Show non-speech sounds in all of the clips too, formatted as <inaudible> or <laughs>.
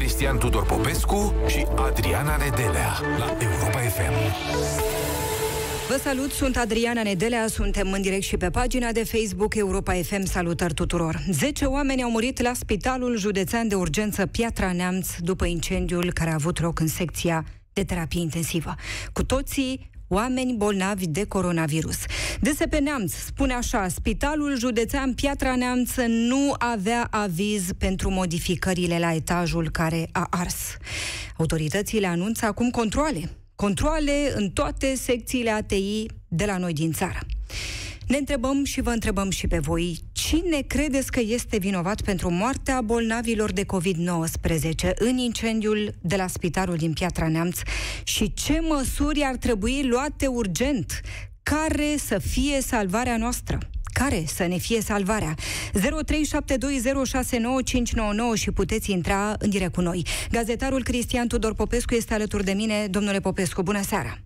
Cristian Tudor Popescu și Adriana Nedelea la Europa FM. Vă salut, sunt Adriana Nedelea, suntem în direct și pe pagina de Facebook Europa FM. Salutări tuturor! Zece oameni au murit la Spitalul Județean de Urgență Piatra Neamț după incendiul care a avut loc în secția de terapie intensivă. Cu toții oameni bolnavi de coronavirus. DSP Neamț spune așa, Spitalul Județean Piatra Neamț nu avea aviz pentru modificările la etajul care a ars. Autoritățile anunță acum controle. Controle în toate secțiile ATI de la noi din țară. Ne întrebăm și vă întrebăm și pe voi, cine credeți că este vinovat pentru moartea bolnavilor de COVID-19 în incendiul de la spitalul din Piatra Neamț și ce măsuri ar trebui luate urgent care să fie salvarea noastră? Care să ne fie salvarea? 0372069599 și puteți intra în direct cu noi. Gazetarul Cristian Tudor Popescu este alături de mine. Domnule Popescu, bună seara!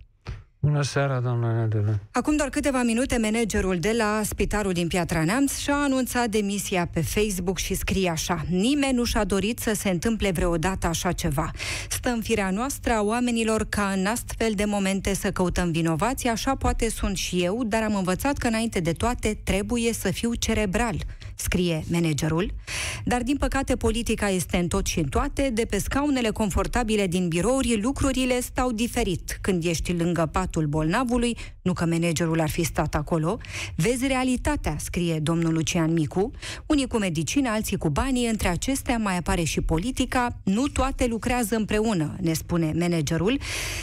Bună seara, doamna Nedele. Acum doar câteva minute, managerul de la Spitalul din Piatra Neamț și-a anunțat demisia pe Facebook și scrie așa. Nimeni nu și-a dorit să se întâmple vreodată așa ceva. Stă în firea noastră a oamenilor ca în astfel de momente să căutăm vinovații, așa poate sunt și eu, dar am învățat că înainte de toate trebuie să fiu cerebral scrie managerul, dar din păcate politica este în tot și în toate, de pe scaunele confortabile din birouri lucrurile stau diferit. Când ești lângă patul bolnavului, nu că managerul ar fi stat acolo, vezi realitatea, scrie domnul Lucian Micu, unii cu medicină, alții cu banii, între acestea mai apare și politica, nu toate lucrează împreună, ne spune managerul.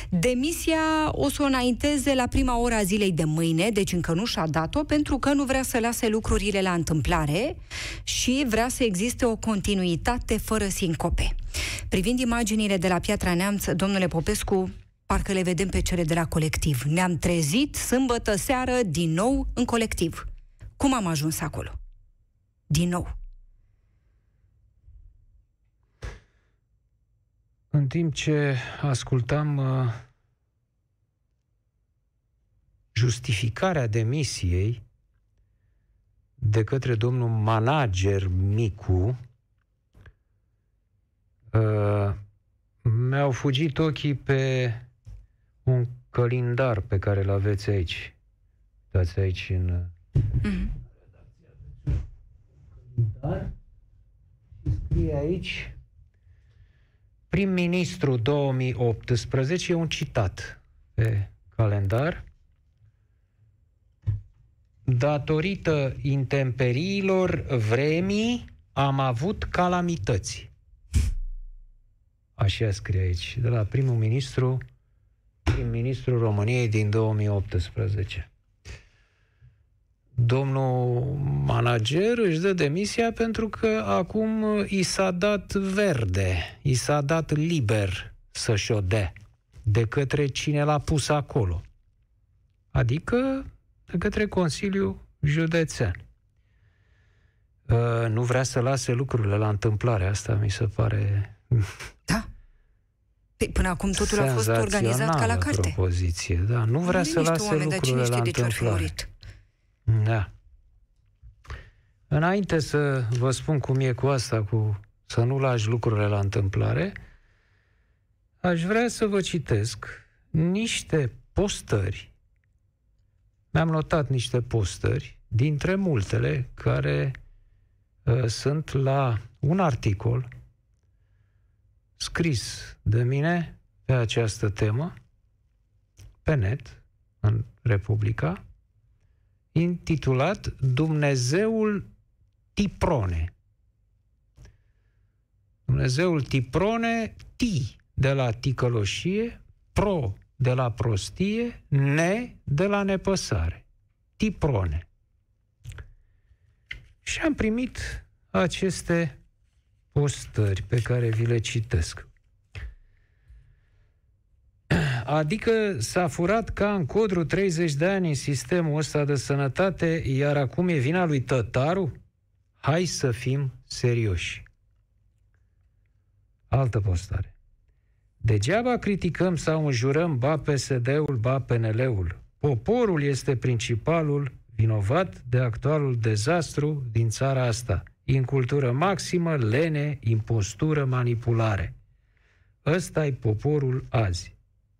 Demisia o să o înainteze la prima ora a zilei de mâine, deci încă nu și-a dat-o, pentru că nu vrea să lase lucrurile la întâmplare, și vrea să existe o continuitate fără sincope. Privind imaginile de la Piatra Neamț, domnule Popescu, parcă le vedem pe cele de la colectiv. Ne-am trezit sâmbătă seară din nou în colectiv. Cum am ajuns acolo? Din nou. În timp ce ascultam uh, justificarea demisiei, de către domnul manager Micu, uh, mi-au fugit ochii pe un calendar pe care îl aveți aici. Dați aici în... Mm-hmm. Calendar. Și scrie aici prim-ministru 2018, e un citat pe calendar datorită intemperiilor vremii am avut calamități. Așa scrie aici, de la primul ministru, prim-ministrul României din 2018. Domnul manager își dă demisia pentru că acum i s-a dat verde, i s-a dat liber să-și o dea de către cine l-a pus acolo. Adică de către Consiliul Județean. Uh, nu vrea să lase lucrurile la întâmplare. Asta mi se pare... <laughs> Da. Păi, până acum totul a fost organizat ca la carte. propoziție, da. Nu vrea să lase oameni, lucrurile la întâmplare. Da. Înainte să vă spun cum e cu asta, cu să nu lași lucrurile la întâmplare, aș vrea să vă citesc niște postări mi-am notat niște postări, dintre multele care uh, sunt la un articol scris de mine pe această temă, pe net, în Republica, intitulat Dumnezeul Tiprone. Dumnezeul Tiprone, Ti de la ticăloșie, Pro de la prostie, ne de la nepăsare. Tiprone. Și am primit aceste postări pe care vi le citesc. <clears throat> Adică s-a furat ca în codru 30 de ani în sistemul ăsta de sănătate, iar acum e vina lui Tătaru? Hai să fim serioși. Altă postare. Degeaba criticăm sau înjurăm ba PSD-ul, ba PNL-ul. Poporul este principalul vinovat de actualul dezastru din țara asta. Incultură maximă, lene, impostură, manipulare. ăsta e poporul azi.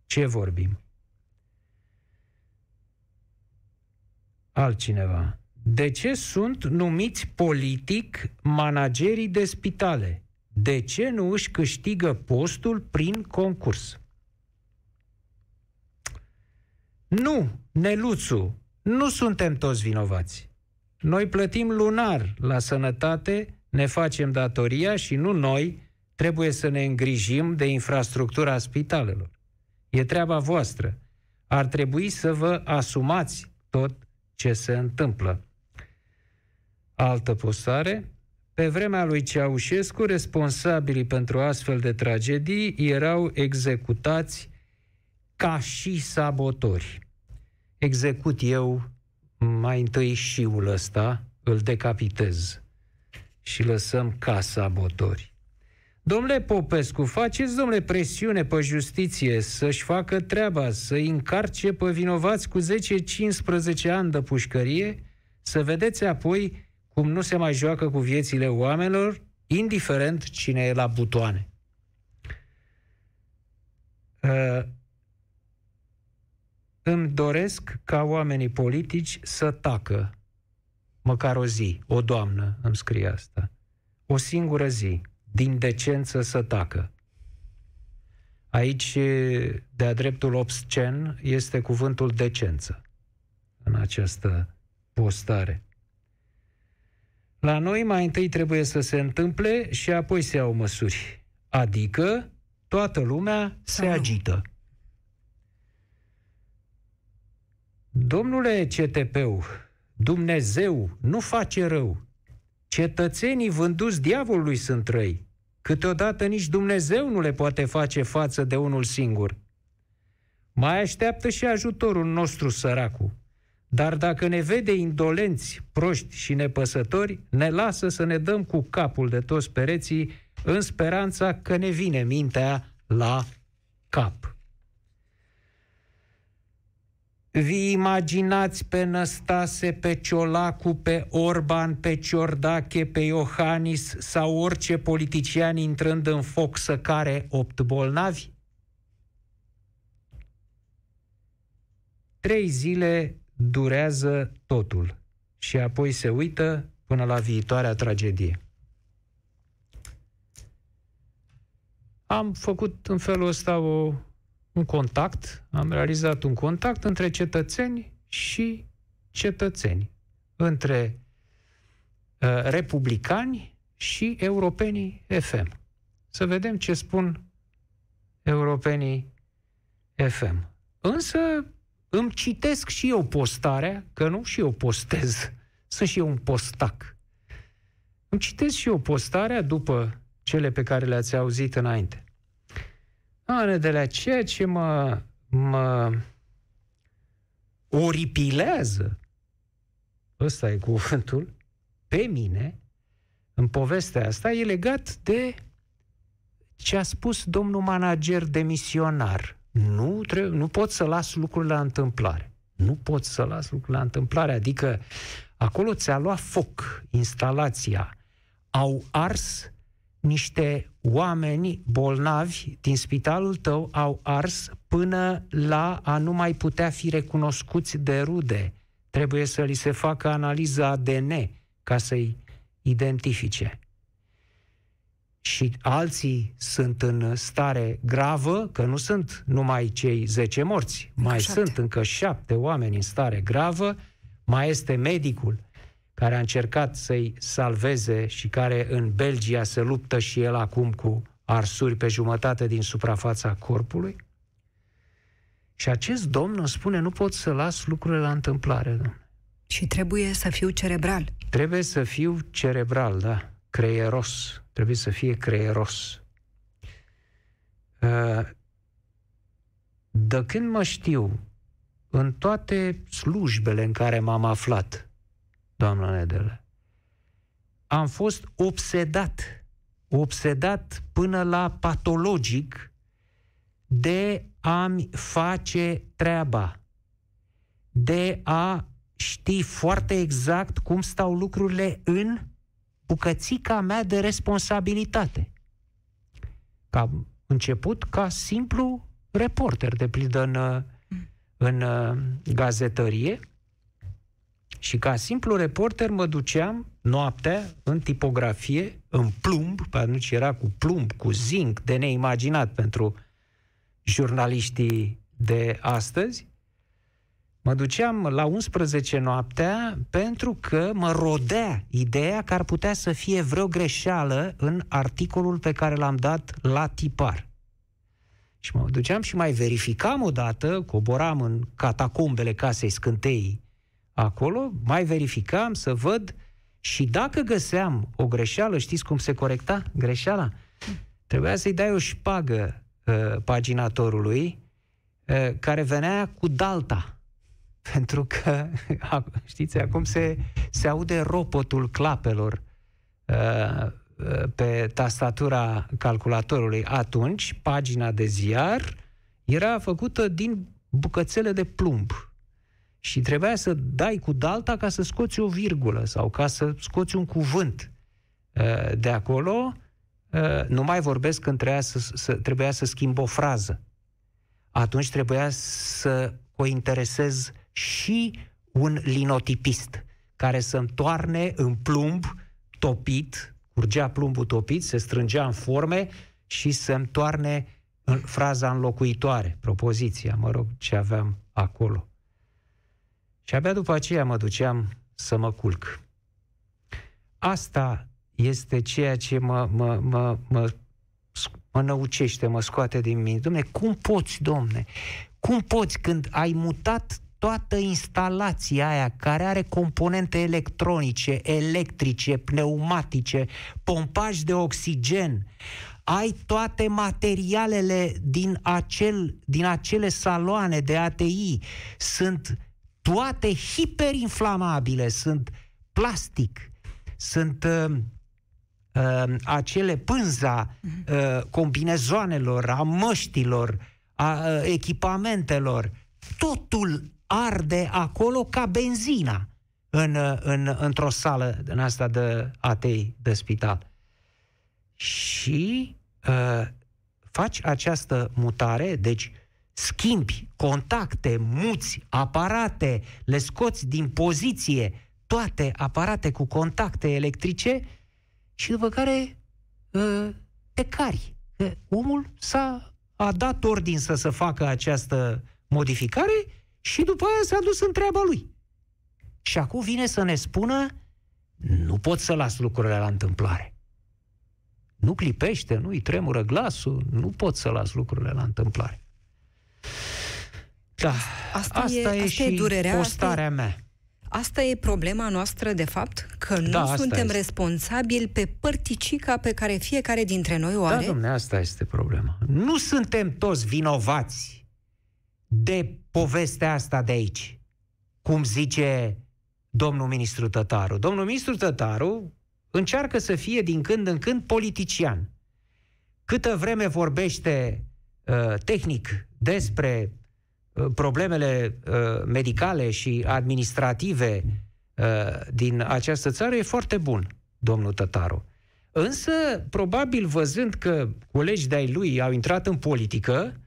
Ce vorbim? Altcineva. De ce sunt numiți politic managerii de spitale? De ce nu își câștigă postul prin concurs? Nu, Neluțu, nu suntem toți vinovați. Noi plătim lunar la sănătate, ne facem datoria și nu noi trebuie să ne îngrijim de infrastructura spitalelor. E treaba voastră. Ar trebui să vă asumați tot ce se întâmplă. Altă postare. Pe vremea lui Ceaușescu, responsabilii pentru astfel de tragedii erau executați ca și sabotori. Execut eu mai întâi șiul ăsta, îl decapitez și lăsăm ca sabotori. Domnule Popescu, faceți, domnule, presiune pe justiție să-și facă treaba, să încarce pe vinovați cu 10-15 ani de pușcărie, să vedeți apoi cum nu se mai joacă cu viețile oamenilor, indiferent cine e la butoane. Uh, îmi doresc ca oamenii politici să tacă măcar o zi, o doamnă îmi scrie asta, o singură zi, din decență să tacă. Aici, de-a dreptul obscen, este cuvântul decență în această postare. La noi mai întâi trebuie să se întâmple și apoi se iau măsuri. Adică toată lumea se agită. Domnule CTP-ul, Dumnezeu nu face rău. Cetățenii vânduți diavolului sunt răi. Câteodată nici Dumnezeu nu le poate face față de unul singur. Mai așteaptă și ajutorul nostru săracu. Dar dacă ne vede indolenți, proști și nepăsători, ne lasă să ne dăm cu capul de toți pereții în speranța că ne vine mintea la cap. Vi imaginați pe Năstase, pe Ciolacu, pe Orban, pe Ciordache, pe Iohannis sau orice politician intrând în foc să care opt bolnavi? Trei zile durează totul și apoi se uită până la viitoarea tragedie. Am făcut în felul ăsta o un contact, am realizat un contact între cetățeni și cetățeni, între uh, republicani și europenii FM. Să vedem ce spun europenii FM. Însă îmi citesc și eu postarea, că nu și eu postez, <laughs> sunt și eu un postac. Îmi citesc și eu postarea după cele pe care le-ați auzit înainte. Doamne, de la ceea ce mă, mă oripilează, ăsta e cuvântul, pe mine, în povestea asta, e legat de ce a spus domnul manager demisionar. Nu, trebuie, nu pot să las lucrurile la întâmplare. Nu pot să las lucrurile la întâmplare. Adică acolo ți-a luat foc instalația. Au ars niște oameni bolnavi din spitalul tău au ars până la a nu mai putea fi recunoscuți de rude. Trebuie să li se facă analiza ADN ca să-i identifice. Și alții sunt în stare gravă, că nu sunt numai cei 10 morți, mai șapte. sunt încă șapte oameni în stare gravă, mai este medicul care a încercat să-i salveze și care în Belgia se luptă și el acum cu arsuri pe jumătate din suprafața corpului? Și acest domn îmi spune, nu pot să las lucrurile la întâmplare, domnule. Și trebuie să fiu cerebral. Trebuie să fiu cerebral, da. Creieros. Trebuie să fie creieros. Uh, de când mă știu, în toate slujbele în care m-am aflat, doamna Nedele. Am fost obsedat, obsedat până la patologic de a-mi face treaba, de a ști foarte exact cum stau lucrurile în bucățica mea de responsabilitate. Ca început ca simplu reporter, de pildă în, în uh, gazetărie, și ca simplu reporter mă duceam noaptea în tipografie, în plumb, pe atunci era cu plumb, cu zinc, de neimaginat pentru jurnaliștii de astăzi, Mă duceam la 11 noaptea pentru că mă rodea ideea că ar putea să fie vreo greșeală în articolul pe care l-am dat la tipar. Și mă duceam și mai verificam o dată, coboram în catacombele casei scânteii acolo, mai verificam să văd și dacă găseam o greșeală, știți cum se corecta greșeala? Trebuia să-i dai o șpagă uh, paginatorului uh, care venea cu dalta <laughs> pentru că, <laughs> știți, acum se, se aude ropotul clapelor uh, uh, pe tastatura calculatorului. Atunci, pagina de ziar era făcută din bucățele de plumb. Și trebuia să dai cu dalta ca să scoți o virgulă sau ca să scoți un cuvânt uh, de acolo. Uh, nu mai vorbesc când trebuia să, să, trebuia să schimb o frază. Atunci trebuia să o interesez și un linotipist care să întoarne în plumb topit, curgea plumbul topit, se strângea în forme și să întoarne în fraza înlocuitoare, propoziția, mă rog, ce aveam acolo. Și abia după aceea mă duceam să mă culc. Asta este ceea ce mă, mă, mă, mă, mă năucește, mă scoate din mine. Domne, cum poți, domne? Cum poți când ai mutat toată instalația aia care are componente electronice, electrice, pneumatice, pompaj de oxigen, ai toate materialele din, acel, din acele saloane de ATI, sunt toate hiperinflamabile, sunt plastic, sunt uh, uh, acele pânza uh, combinezoanelor, a măștilor, a uh, echipamentelor, totul arde acolo ca benzina în, în, într-o sală în asta de ATI, de spital. Și uh, faci această mutare, deci schimbi contacte, muți, aparate, le scoți din poziție, toate aparate cu contacte electrice și după care uh, te cari. Omul s-a a dat ordin să se facă această modificare și după aia s-a dus în treaba lui. Și acum vine să ne spună nu pot să las lucrurile la întâmplare. Nu clipește, nu-i tremură glasul, nu pot să las lucrurile la întâmplare. Da, asta, asta e, e asta și e durerea, postarea asta e, mea. Asta e problema noastră, de fapt, că nu da, suntem este. responsabili pe părticica pe care fiecare dintre noi o da, are. Da, domne, asta este problema. Nu suntem toți vinovați de povestea asta de aici, cum zice domnul ministru Tătaru. Domnul ministru Tătaru încearcă să fie din când în când politician. Câtă vreme vorbește uh, tehnic despre uh, problemele uh, medicale și administrative uh, din această țară, e foarte bun, domnul Tătaru. Însă, probabil văzând că colegi de-ai lui au intrat în politică,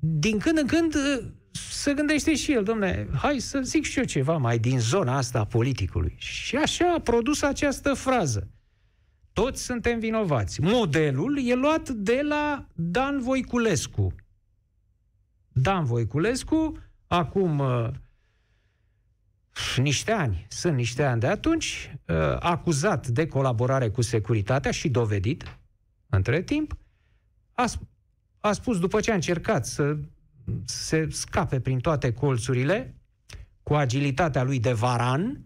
din când în când uh, se gândește și el, domne, hai să zic și eu ceva mai din zona asta a politicului. Și așa a produs această frază. Toți suntem vinovați. Modelul e luat de la Dan Voiculescu. Dan Voiculescu, acum uh, niște ani, sunt niște ani de atunci, uh, acuzat de colaborare cu securitatea și dovedit între timp, a, a spus, după ce a încercat să se scape prin toate colțurile, cu agilitatea lui de varan,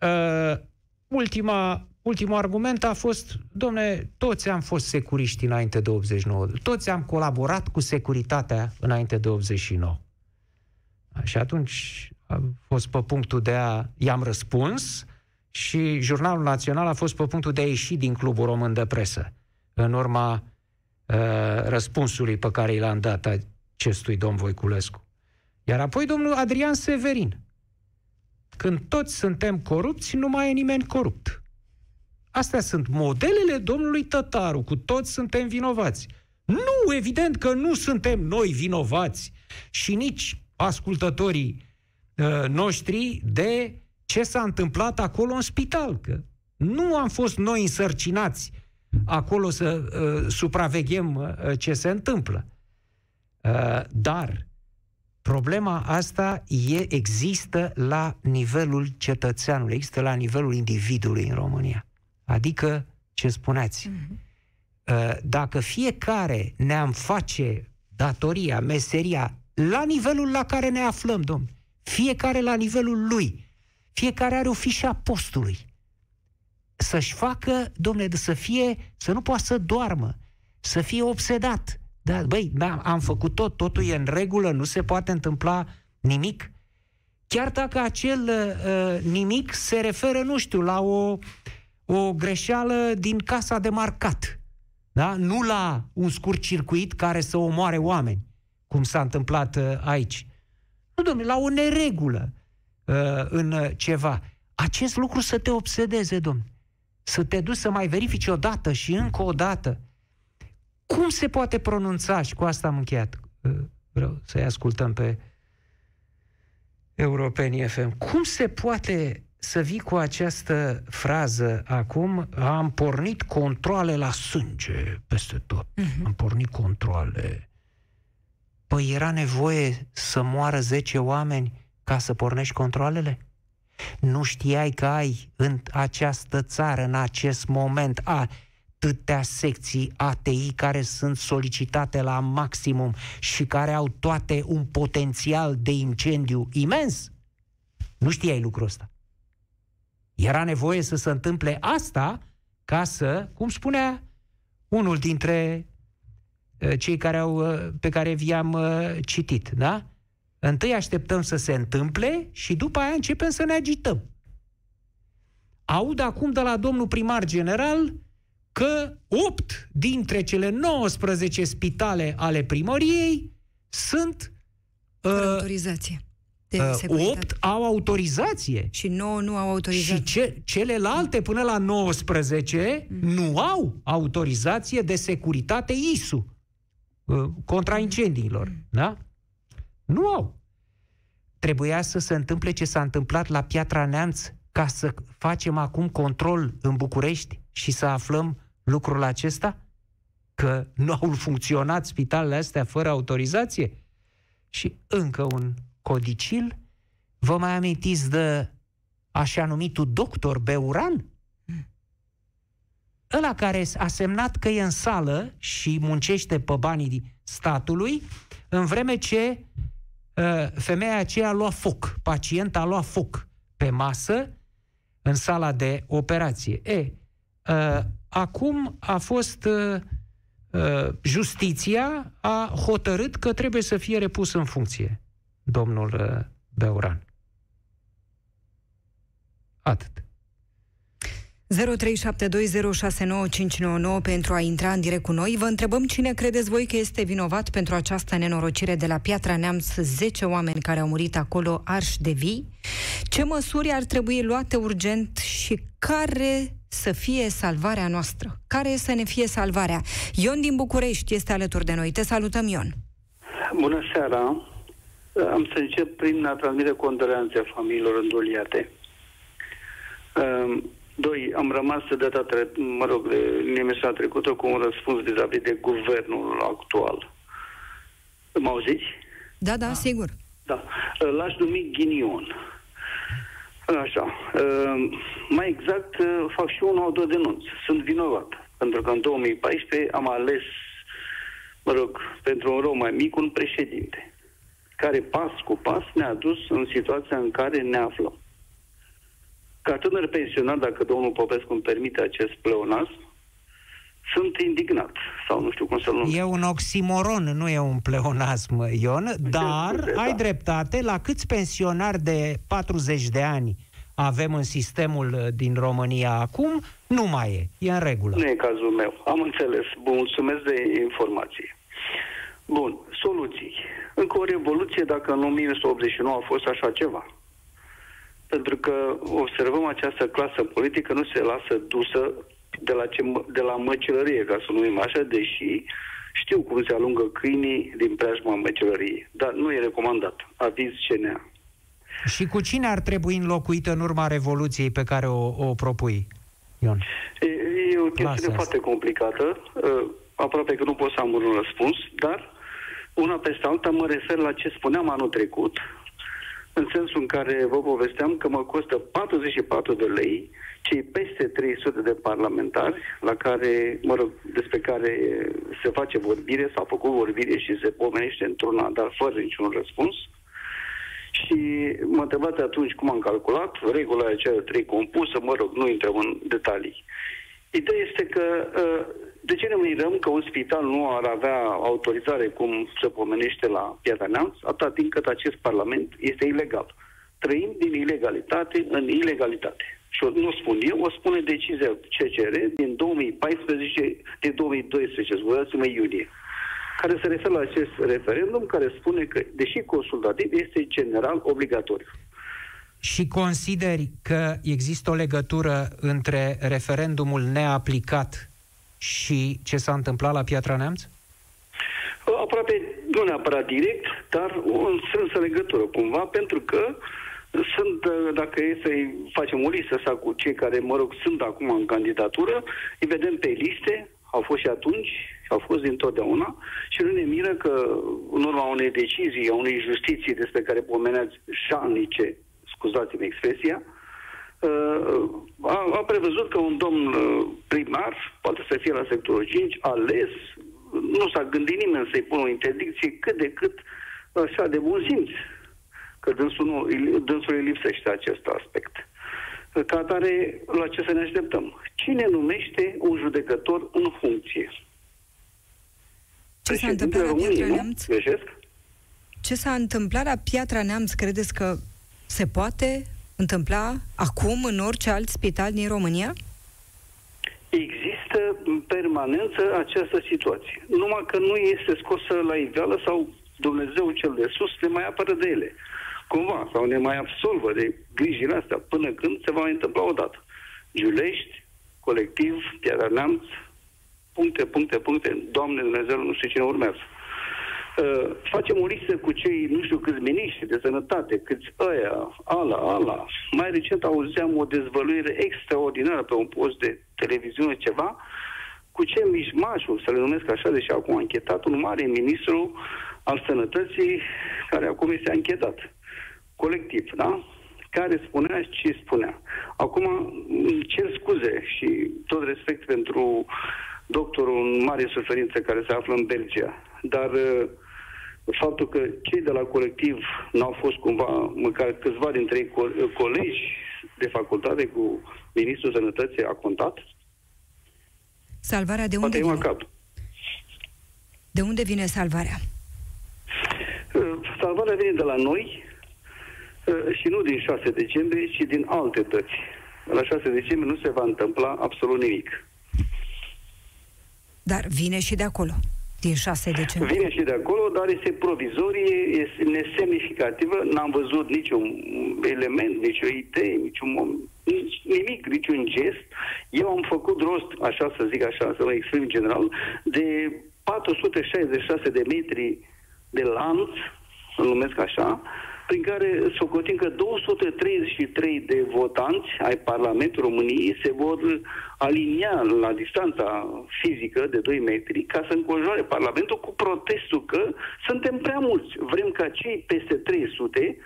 uh, ultima, ultimul argument a fost, domne, toți am fost securiști înainte de 89, toți am colaborat cu securitatea înainte de 89. Și atunci a fost pe punctul de a... i-am răspuns și Jurnalul Național a fost pe punctul de a ieși din Clubul Român de Presă în urma Uh, răspunsului pe care i l-am dat acestui domn Voiculescu. Iar apoi domnul Adrian Severin. Când toți suntem corupți, nu mai e nimeni corupt. Astea sunt modelele domnului Tătaru, cu toți suntem vinovați. Nu, evident că nu suntem noi vinovați și nici ascultătorii uh, noștri de ce s-a întâmplat acolo în spital. Că nu am fost noi însărcinați acolo să uh, supraveghem uh, ce se întâmplă. Uh, dar problema asta e, există la nivelul cetățeanului, există la nivelul individului în România. Adică, ce spuneați, mm-hmm. uh, dacă fiecare ne-am face datoria, meseria, la nivelul la care ne aflăm, domn, fiecare la nivelul lui, fiecare are o fișă a postului, să-și facă, domne, să fie, să nu poată să doarmă, să fie obsedat. Da, băi, da, am făcut tot, totul e în regulă, nu se poate întâmpla nimic. Chiar dacă acel uh, nimic se referă, nu știu, la o, o greșeală din casa de marcat. Da? Nu la un scurt circuit care să omoare oameni, cum s-a întâmplat uh, aici. Nu, domnule, la o neregulă uh, în ceva. Acest lucru să te obsedeze, domnule să te duci să mai verifici o dată și încă o dată. Cum se poate pronunța, și cu asta am încheiat, uh, vreau să-i ascultăm pe Europeni FM, cum se poate să vii cu această frază acum, am pornit controle la sânge peste tot, uh-huh. am pornit controle. Păi era nevoie să moară 10 oameni ca să pornești controlele? Nu știai că ai în această țară, în acest moment, atâtea secții ATI care sunt solicitate la maximum și care au toate un potențial de incendiu imens? Nu știai lucrul ăsta. Era nevoie să se întâmple asta ca să, cum spunea unul dintre uh, cei care au, uh, pe care vi-am uh, citit, da? Întâi așteptăm să se întâmple și după aia începem să ne agităm. Aud acum de la domnul primar general că 8 dintre cele 19 spitale ale primăriei sunt uh, autorizație. De uh, 8 au autorizație. Și 9 nu au autorizație. Și ce, celelalte până la 19 mm. nu au autorizație de securitate ISU uh, contra incendiilor. Mm. Da? Nu au. Trebuia să se întâmple ce s-a întâmplat la Piatra Neamț ca să facem acum control în București și să aflăm lucrul acesta? Că nu au funcționat spitalele astea fără autorizație? Și încă un codicil. Vă mai amintiți de așa numitul doctor Beuran? Ăla care a semnat că e în sală și muncește pe banii statului, în vreme ce Uh, femeia aceea a luat foc, pacienta a luat foc pe masă în sala de operație. E, uh, acum a fost uh, justiția a hotărât că trebuie să fie repus în funcție domnul Beuran. Atât. 0372069599 pentru a intra în direct cu noi. Vă întrebăm cine credeți voi că este vinovat pentru această nenorocire de la Piatra Neamț, 10 oameni care au murit acolo arși de vii. Ce măsuri ar trebui luate urgent și care să fie salvarea noastră? Care să ne fie salvarea? Ion din București este alături de noi. Te salutăm, Ion. Bună seara! Am să încep prin a transmite condoleanțe familiilor îndoliate. Doi, am rămas de data, tre- mă rog, de emisiunea trecută cu un răspuns vis-a-vis de guvernul actual. Mă auziți? Da, da, sigur. Da. L-aș numi ghinion. Așa. Mai exact, fac și unul sau două denunț. Sunt vinovat. Pentru că în 2014 am ales, mă rog, pentru un rom mai mic, un președinte care pas cu pas ne-a dus în situația în care ne aflăm. Ca tânăr pensionar, dacă domnul Popescu îmi permite acest pleonasm, sunt indignat, sau nu știu cum să-l numesc. E un oximoron, nu e un pleonasm, Ion, dar scuze, ai da. dreptate, la câți pensionari de 40 de ani avem în sistemul uh, din România acum, nu mai e, e în regulă. Nu e cazul meu, am înțeles. Bun, mulțumesc de informație. Bun, soluții. Încă o revoluție dacă în 1989 a fost așa ceva pentru că observăm această clasă politică nu se lasă dusă de la, ce, de la măcelărie, ca să numim așa, deși Știu cum se alungă câinii din preajma măcelăriei, dar nu e recomandat. Aviz CNA. Și cu cine ar trebui înlocuit în urma revoluției pe care o, o propui, Ion? E, e o chestiune Lasă foarte complicată. Uh, aproape că nu pot să am un răspuns, dar una peste alta mă refer la ce spuneam anul trecut, în sensul în care vă povesteam că mă costă 44 de lei cei peste 300 de parlamentari la care, mă rog, despre care se face vorbire, s-a făcut vorbire și se pomenește într-una, dar fără niciun răspuns. Și mă întrebați atunci cum am calculat, regula aceea de trei compusă, mă rog, nu intrăm în detalii. Ideea este că uh, de ce ne mirăm că un spital nu ar avea autorizare, cum se pomenește la Piatra Neamț, atât timp cât acest parlament este ilegal. Trăim din ilegalitate în ilegalitate. Și nu spun eu, o spune decizia CCR din 2014, din 2012, scuzați-mă, iunie, care se referă la acest referendum, care spune că, deși consultativ, este general obligatoriu. Și consideri că există o legătură între referendumul neaplicat și ce s-a întâmplat la Piatra Neamț? Aproape, nu neapărat direct, dar o strânsă legătură cumva, pentru că sunt, dacă e să facem o listă sau cu cei care, mă rog, sunt acum în candidatură, îi vedem pe liste, au fost și atunci, au fost dintotdeauna și nu ne miră că în urma unei decizii, a unei justiții despre care pomeneați șanice, scuzați-mi expresia, uh, a, a prevăzut că un domn uh, primar poate să fie la sectorul 5 ales, nu s-a gândit nimeni să-i pună o interdicție cât de cât așa de bun simț, că dânsul, nu, dânsul îi lipsește acest aspect. Ca atare, la ce să ne așteptăm? Cine numește un judecător în funcție? Ce s-a întâmplat la Piatra nu? Neamț? Greșesc? Ce s-a întâmplat la Piatra Neamț, credeți că se poate întâmpla acum în orice alt spital din România? Există în permanență această situație. Numai că nu este scosă la iveală sau Dumnezeu cel de sus ne mai apără de ele. Cumva, sau ne mai absolvă de grijile astea până când se va mai întâmpla odată. Giulești, colectiv, Piatra Neamț, puncte, puncte, puncte, Doamne Dumnezeu, nu știu cine urmează. Uh, facem o listă cu cei, nu știu câți miniștri de sănătate, câți ăia, ala, ala. Mai recent auzeam o dezvăluire extraordinară pe un post de televiziune ceva, cu ce mișmașul, să le numesc așa, deși acum a închetat un mare ministru al sănătății, care acum este anchetat. Colectiv, da? Care spunea ce spunea. Acum, îmi cer scuze și tot respect pentru doctorul în mare suferință care se află în Belgia. Dar uh, faptul că cei de la colectiv n-au fost cumva, măcar câțiva dintre ei co- colegi de facultate cu Ministrul Sănătății a contat, Salvarea de unde poate e vine? macabru. De unde vine salvarea? Uh, Salvarea vine de la noi uh, și nu din 6 decembrie, ci din alte dăți. La 6 decembrie nu se va întâmpla absolut nimic. Dar vine și de acolo, din 6 decembrie. Vine și de acolo, dar este provizorie, este nesemnificativă. N-am văzut niciun element, nicio idee, niciun mom- nici, nimic, niciun gest. Eu am făcut rost, așa să zic așa, să mă exprim general, de 466 de metri de lanț, îl numesc așa, prin care socotim că 233 de votanți ai Parlamentului României se vor alinia la distanța fizică de 2 metri ca să înconjoare Parlamentul cu protestul că suntem prea mulți. Vrem ca cei peste 300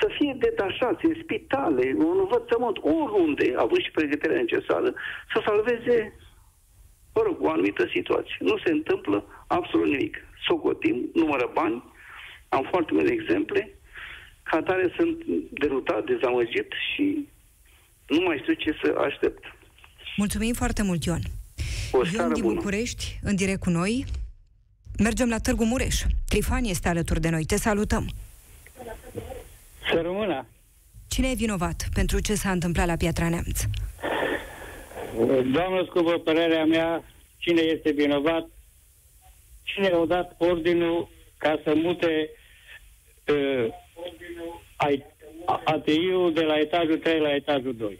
să fie detașați în spitale, în învățământ, oriunde, având și pregătirea necesară, să salveze mă rog, o anumită situație. Nu se întâmplă absolut nimic. Socotim, numără bani, am foarte multe exemple, ca atare sunt derutat, dezamăgit și nu mai știu ce să aștept. Mulțumim foarte mult, Ion. O Ion seară din bună. București, în direct cu noi. Mergem la Târgu Mureș. Trifan este alături de noi. Te salutăm. Să rămână. Cine e vinovat pentru ce s-a întâmplat la Piatra Neamț? Doamnă scumpă, părerea mea, cine este vinovat, cine a dat ordinul ca să mute uh, ai- a- ATI-ul de la etajul 3 la etajul 2.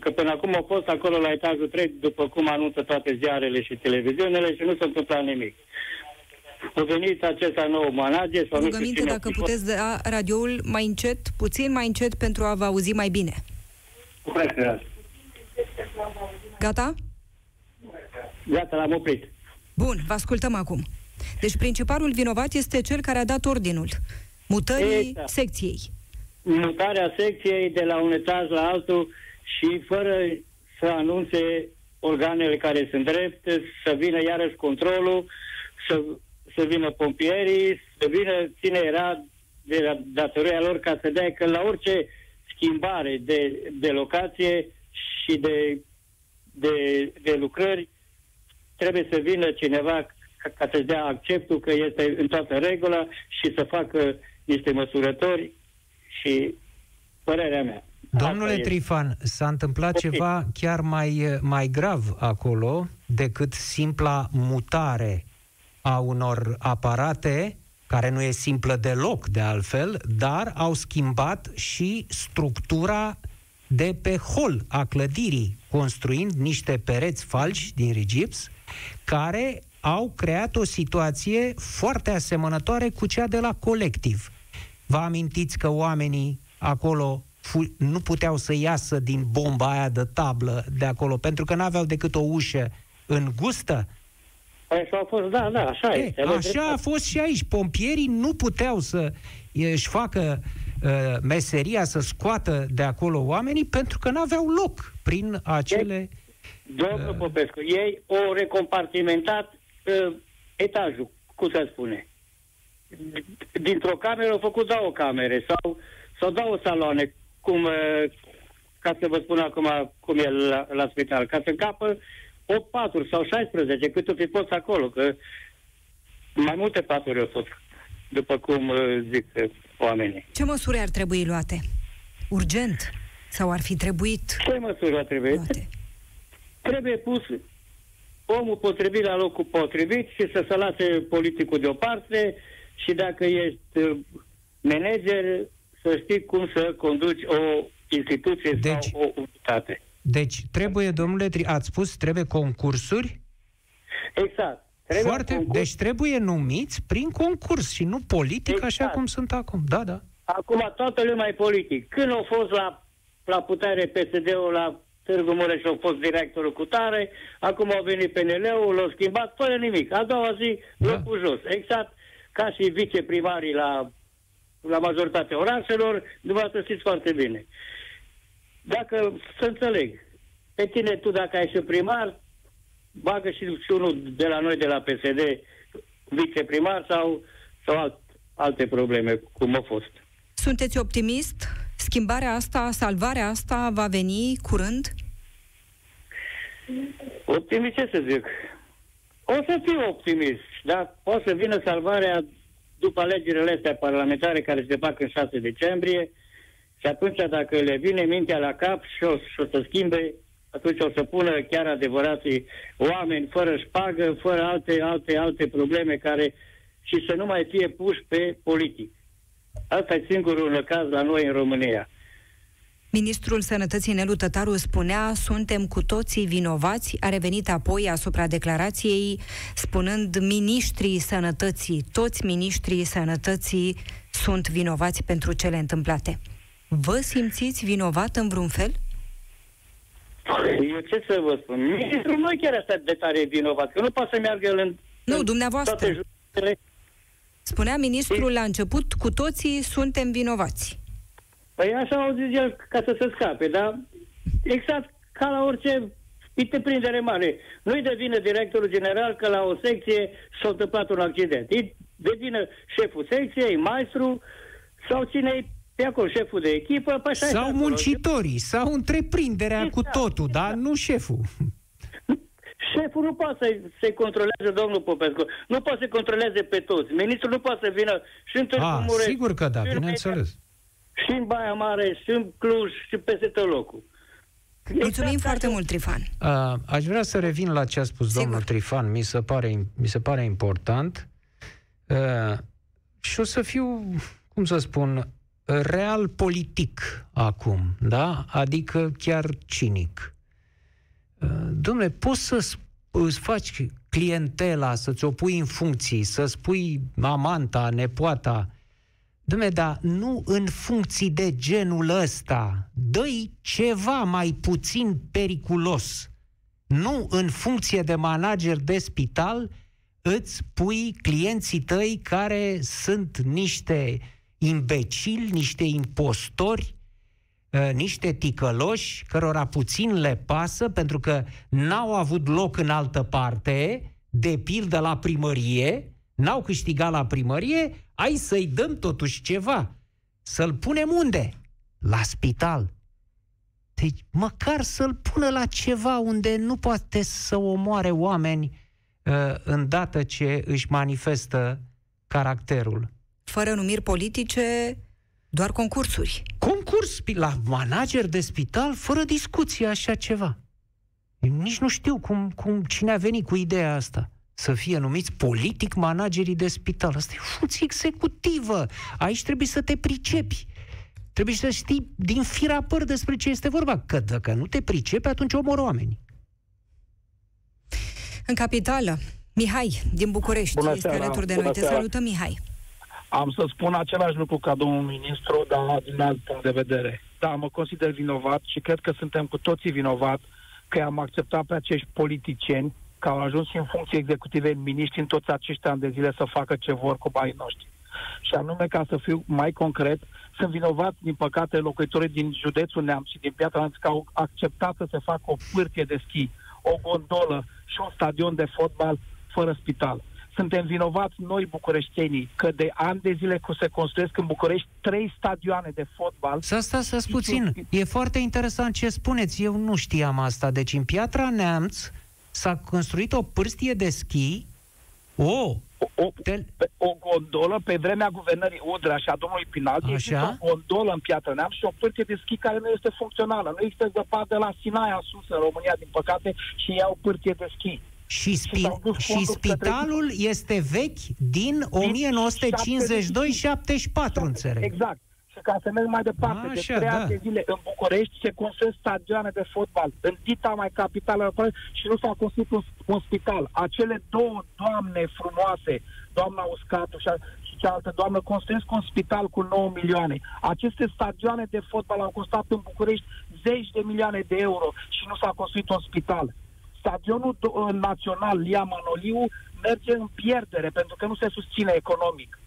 că până acum au fost acolo la etajul 3, după cum anunță toate ziarele și televiziunile și nu s-a întâmplat nimic. A venit acesta nou manager sau nu știu Rugăminte cine a dacă fost. puteți da radioul mai încet, puțin mai încet pentru a vă auzi mai bine. Gata? Gata, l-am oprit. Bun, vă ascultăm acum. Deci principalul vinovat este cel care a dat ordinul mutării Exact. secției. mutarea secției de la un etaj la altul și fără să anunțe organele care sunt drepte, să vină iarăși controlul, să, să vină pompierii, să vină cine era de la datoria lor ca să dea că la orice schimbare de, de locație și de, de, de lucrări trebuie să vină cineva ca, ca să-și dea acceptul că este în toată regulă și să facă niște măsurători și părerea mea. Domnule Asta este. Trifan, s-a întâmplat Poftim. ceva chiar mai, mai grav acolo decât simpla mutare a unor aparate, care nu e simplă deloc de altfel, dar au schimbat și structura de pe hol a clădirii, construind niște pereți falși din rigips, care au creat o situație foarte asemănătoare cu cea de la colectiv. Vă amintiți că oamenii acolo fu- nu puteau să iasă din bomba aia de tablă de acolo, pentru că n-aveau decât o ușă îngustă? Păi așa a fost, da, da, așa E, este. aveți așa a dreptate. fost și aici. Pompierii nu puteau să își facă uh, meseria, să scoată de acolo oamenii, pentru că n-aveau loc prin acele... Domnul Popescu, ei au recompartimentat uh, etajul, cum să spune. D- Dintr-o cameră au făcut două camere sau, sau două saloane, cum, uh, ca să vă spun acum cum e la, la spital, ca să încapă 8 paturi sau 16, cât o fi fost acolo, că mai multe paturi au fost, după cum uh, zic uh, oamenii. Ce măsuri ar trebui luate? Urgent? Sau ar fi trebuit Ce măsură trebuie? luate? trebuie pus omul potrivit la locul potrivit și să se lase politicul deoparte și dacă ești uh, manager, să știi cum să conduci o instituție Deci- sau o unitate. Deci trebuie, domnule, Tri- ați spus, trebuie concursuri? Exact. Trebuie Foarte, concurs. deci trebuie numiți prin concurs și nu politic, așa Exact. cum sunt acum. Da, da. Acum toată lumea e politic. Când a fost la, la putere PSD-ul la Târgu Mureș a fost directorul cu tare, acum a venit PNL-ul, l-a schimbat fără nimic. A doua zi Da. locul jos. Exact ca și viceprimarii la, la majoritatea orașelor, dumneavoastră știți foarte bine. Dacă, să înțeleg, pe tine tu dacă ai și primar, bagă și, și unul de la noi, de la PSD, viceprimar sau, sau alt, alte probleme, cum a fost. Sunteți optimist? Schimbarea asta, salvarea asta va veni curând? Optimist ce să zic? O să fiu optimist, dar o să vină salvarea după alegerile astea parlamentare care se fac în 6 decembrie și atunci dacă le vine mintea la cap și o, și o să schimbe, atunci o să pună chiar adevărații oameni fără șpagă, fără alte, alte, alte probleme care și să nu mai fie puși pe politic. Asta e singurul caz la noi în România. Ministrul Sănătății Nelu Tătaru spunea, suntem cu toții vinovați, a revenit apoi asupra declarației spunând ministrii sănătății, toți ministrii sănătății sunt vinovați pentru cele întâmplate. Vă simțiți vinovat în vreun fel? Eu ce să vă spun? Ministrul nu e chiar așa de tare vinovat, că nu poate să meargă el în Nu, în dumneavoastră. toate județele. Spunea ministrul la început, cu toții suntem vinovați. Păi așa au zis el ca să se scape, dar exact ca la orice întreprindere mare. Nu-i devine directorul general că la o secție s-a întâmplat un accident. Îi devine șeful secției, maestru sau cine e pe acolo, șeful de echipă, păi așa este Sau acolo. muncitorii, sau întreprinderea cu Exact, totul, dar exact. nu șeful. Șeful nu poate să- să-i controleze, domnul Popescu. Nu poate să controleze pe toți. Ministrul nu poate să vină și în Târgu Ah, Mureș, sigur că da, și în bineînțeles. și în Baia Mare, și în Cluj, și peste tot locul. Mulțumim Exact foarte așa. mult, Trifan. Uh, aș vrea să revin la ce a spus Sigur. domnul Trifan, mi se pare, mi se pare important. Uh, și o să fiu, cum să spun, real politic acum, da? Adică chiar cinic. Uh, dom'le, poți să îți faci clientela, să-ți o pui în funcții, să spui amanta, nepoata, Dom'le, dar nu în funcții de genul ăsta. dă ceva mai puțin periculos. Nu în funcție de manager de spital îți pui clienții tăi care sunt niște imbecili, niște impostori, ă, niște ticăloși, cărora puțin le pasă pentru că n-au avut loc în altă parte, de pildă la primărie, n-au câștigat la primărie, ai să-i dăm totuși ceva. Să-l punem unde? La spital. Deci, măcar să-l pună la ceva unde nu poate să omoare oameni uh, îndată ce își manifestă caracterul. Fără numiri politice, doar concursuri. Concurs la manager de spital, fără discuție, așa ceva. Eu nici nu știu cum, cum cine a venit cu ideea asta să fie numiți politic managerii de spital. Asta e funcție executivă. Aici trebuie să te pricepi. Trebuie să știi din fira păr despre ce este vorba. Că dacă nu te pricepi, atunci omor oameni. În capitală, Mihai, din București, Bună este seara. alături de Bună noi. Te seara. salută, Mihai. Am să spun același lucru ca domnul ministru, dar din alt punct de vedere. Da, mă consider vinovat și cred că suntem cu toții vinovați că am acceptat pe acești politicieni că au ajuns și în funcție executive în miniștri în toți acești ani de zile să facă ce vor cu banii noștri. Și anume, ca să fiu mai concret, sunt vinovați, din păcate, locuitorii din județul Neamț și din Piatra Neamț că au acceptat să se facă o pârtie de schi, o gondolă și un stadion de fotbal fără spital. Suntem vinovați noi, bucureștenii, că de ani de zile cu se construiesc în București trei stadioane de fotbal. Să stați să puțin. E foarte interesant ce spuneți. Eu nu știam asta. Deci în Piatra Neamț s-a construit o pârstie de schi, o, O, o, Tel- pe- o gondolă pe vremea guvernării Udrea și a domnului Pinal. Așa. Există o gondolă în Piatra Neamț și o pârtie de schi care nu este funcțională. Nu există zăpadă la Sinaia sus în România, din păcate, și ei au pârtie de schi. Și, s-au spi- dus și fonduri spitalul este vechi din 1952-74, înțeleg. Exact. Și ca să merg mai departe, Așa, de trei da. ani de zile în București se construiesc stadioane de fotbal. În dita mai capitală și nu s-a construit un, un spital. Acele două doamne frumoase, doamna Uscatu și, a, și cealaltă doamnă, construiesc un spital cu 9 milioane. Aceste stadioane de fotbal au costat în București zeci de milioane de euro și nu s-a construit un spital. Stadionul do- național Lia Manoliu merge în pierdere pentru că nu se susține economic.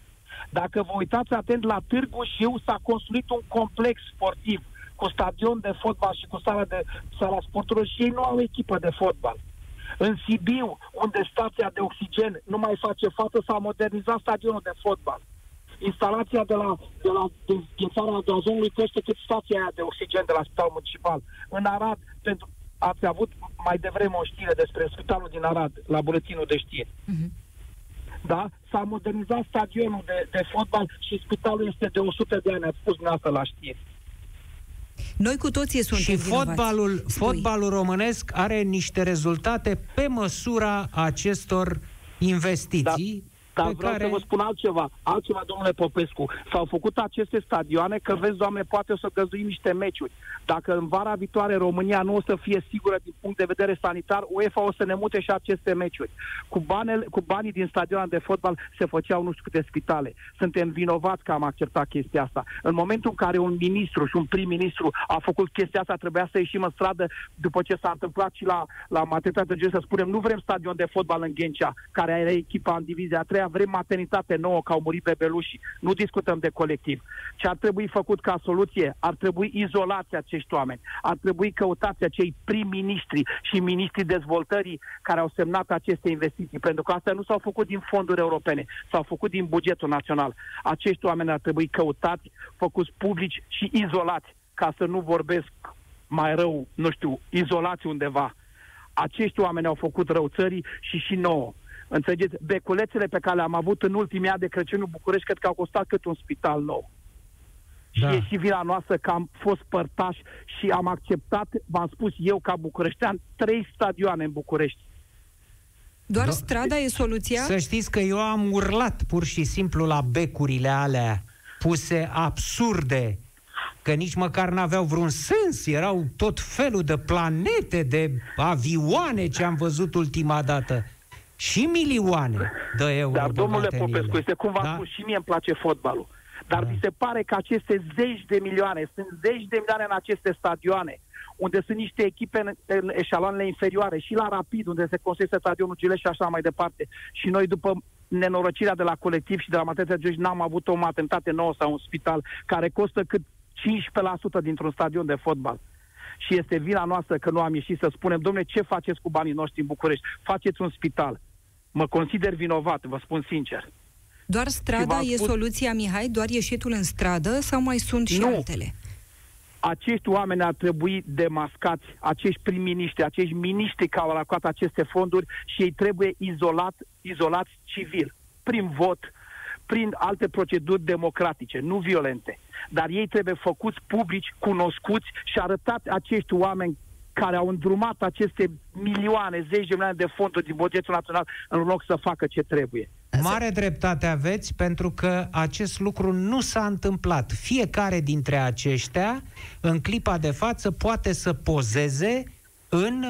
Dacă vă uitați atent la Târgu Jiu, s-a construit un complex sportiv cu stadion de fotbal și cu sala, de, sala sporturilor și ei nu au echipă de fotbal. În Sibiu, unde stația de oxigen nu mai face față, s-a modernizat stadionul de fotbal. Instalația de la, de la din, din țara gazonului costă cât stația aia de oxigen de la spitalul municipal. În Arad, pentru, ați avut mai devreme o știre despre spitalul din Arad, la buletinul de știri. Da? S-a modernizat stadionul de, de fotbal și spitalul este de 100 de ani, ați spus dumneavoastră la știri. Noi cu toții suntem Și vinovați. fotbalul, Spui. fotbalul românesc are niște rezultate pe măsura acestor investiții dar vreau care... să vă spun altceva. Altceva, domnule Popescu. S-au făcut aceste stadioane că, vezi, doamne, poate o să găzduim niște meciuri. Dacă în vara viitoare România nu o să fie sigură din punct de vedere sanitar, UEFA o să ne mute și aceste meciuri. Cu, banele, cu banii din stadioane de fotbal se făceau nu știu câte spitale. Suntem vinovați că am acceptat chestia asta. În momentul în care un ministru și un prim-ministru a făcut chestia asta, trebuia să ieșim în stradă după ce s-a întâmplat și la, la Mateta Târgeu să spunem nu vrem stadion de fotbal în Ghencea, care are echipa în divizia 3 aia vrem maternitate nouă, că au murit bebelușii. Nu discutăm de colectiv. Ce ar trebui făcut ca soluție? Ar trebui izolați acești oameni. Ar trebui căutați acei prim-ministri și ministrii dezvoltării care au semnat aceste investiții, pentru că astea nu s-au făcut din fonduri europene, s-au făcut din bugetul național. Acești oameni ar trebui căutați, făcuți publici și izolați, ca să nu vorbesc mai rău, nu știu, izolați undeva. Acești oameni au făcut rău țării și și nouă. Înțelegeți? Beculețele pe care le-am avut în ultimii ani de Crăciun în București, cred că au costat cât un spital nou. Da. Și e și vina noastră că am fost părtași și am acceptat, v-am spus eu ca bucureștean, trei stadioane în București. Doar Da. strada e soluția? Să știți că eu am urlat pur și simplu la becurile alea puse absurde, că nici măcar n-aveau vreun sens, erau tot felul de planete, de avioane ce am văzut ultima dată. Și milioane de euro. Dar, domnule băgate în Popescu, ele. este cum v-am Da? spus, și mie îmi place fotbalul. Dar Da. mi se pare că aceste zeci de milioane, sunt zeci de milioane în aceste stadioane, unde sunt niște echipe în, în eșaloanele inferioare, și la Rapid, unde se construiește stadionul Gileș și așa mai departe. Și noi, după nenorocirea de la colectiv și de la Materia Giuși, n-am avut o maternitate nouă sau un spital care costă cât 15% dintr-un stadion de fotbal. Și este vina noastră că nu am ieșit să spunem, domne, ce faceți cu banii noștri în București? Faceți un spital. Mă consider vinovat, vă spun sincer. Doar strada v-am e spus- soluția, Mihai? Doar ieșitul în stradă sau mai sunt și Nu. altele? acești oameni ar trebui demascați, acești prim-miniștri, acești miniștri care au alocat aceste fonduri și ei trebuie izolat, izolați civil, prin vot, prin alte proceduri democratice, nu violente. Dar ei trebuie făcuți publici, cunoscuți și arătați acești oameni care au îndrumat aceste milioane, zeci de milioane de fonduri din bugetul național în loc să facă ce trebuie. Mare dreptate aveți, pentru că acest lucru nu s-a întâmplat. Fiecare dintre aceștia, în clipa de față, poate să pozeze în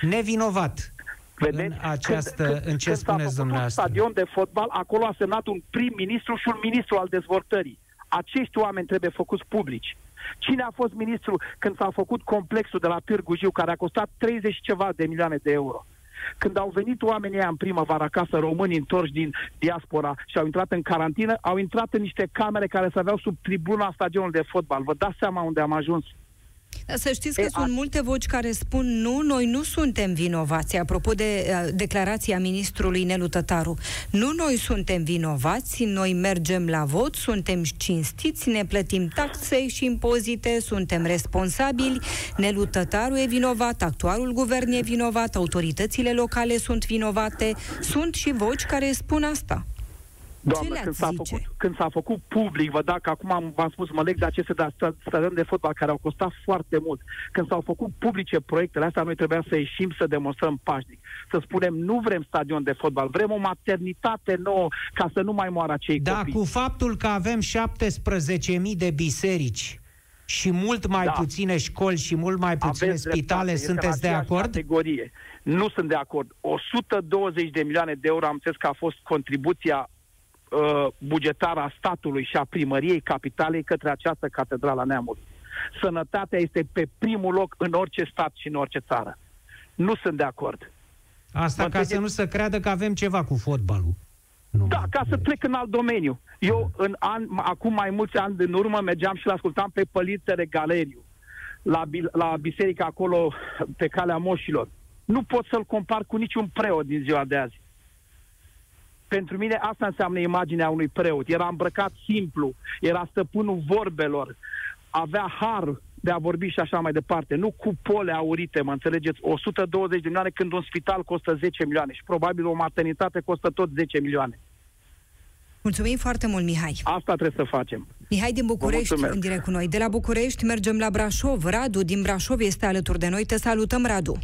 nevinovat. în această, în ce când s-a spuneți făcut dumneavoastră. un stadion de fotbal, acolo a semnat un prim-ministru și un ministru al dezvoltării. Acești oameni trebuie făcuți publici. Cine a fost ministru când s-a făcut complexul de la Târgu Jiu, care a costat 30 și ceva de milioane de euro? Când au venit oamenii ăia în primăvară acasă, români întorși din diaspora și au intrat în carantină, au intrat în niște camere care se aveau sub tribuna stadionului de fotbal. Vă dați seama unde am ajuns? Dar Să știți că E, sunt a- multe voci care spun nu, noi nu suntem vinovați. Apropo de uh, declarația ministrului Nelu Tătaru. Nu noi suntem vinovați, noi mergem la vot, suntem cinstiți, ne plătim taxe și impozite, suntem responsabili. Nelu Tătaru e vinovat, actualul guvern e vinovat, autoritățile locale sunt vinovate. Sunt și voci care spun asta. Doamne, le-ați când s-a, zice? făcut, când s-a făcut public, vă dac, acum am, v-am spus, mă leg de aceste da- sta- stadion de fotbal care au costat foarte mult. Când s-au făcut publice proiectele astea, noi trebuia să ieșim să demonstrăm pașnic. Să spunem, nu vrem stadion de fotbal, vrem o maternitate nouă ca să nu mai moară acei Da, copii. cu faptul că avem 17.000 de biserici și mult mai Da. puține școli și mult mai puține Aveți spitale, dreptate, este în sunteți de aceeași acord? Categorie. Nu sunt de acord. 120 de milioane de euro am înțeles că a fost contribuția uh, bugetară a statului și a primăriei capitalei către această catedrală a neamului. Sănătatea este pe primul loc în orice stat și în orice țară. Nu sunt de acord. Asta Mă ca să înțelegeți? nu se creadă că avem ceva cu fotbalul. Nu. Da, ca să trec în alt domeniu. Eu, în an, acum mai mulți ani din urmă, mergeam și l-ascultam pe Părintele Galeriu, la, bi- la biserica acolo, pe calea moșilor. Nu pot să-l compar cu niciun preot din ziua de azi. Pentru mine asta înseamnă imaginea unui preot. Era îmbrăcat simplu, era stăpânul vorbelor, avea har de a vorbi și așa mai departe. Nu cu pole aurite, mă înțelegeți? 120 de milioane când un spital costă 10 milioane și probabil o maternitate costă tot 10 milioane. Mulțumim foarte mult, Mihai. Asta trebuie să facem. Mihai din București, mulțumesc. în direct cu noi. De la București mergem la Brașov. Radu din Brașov este alături de noi. Te salutăm, Radu.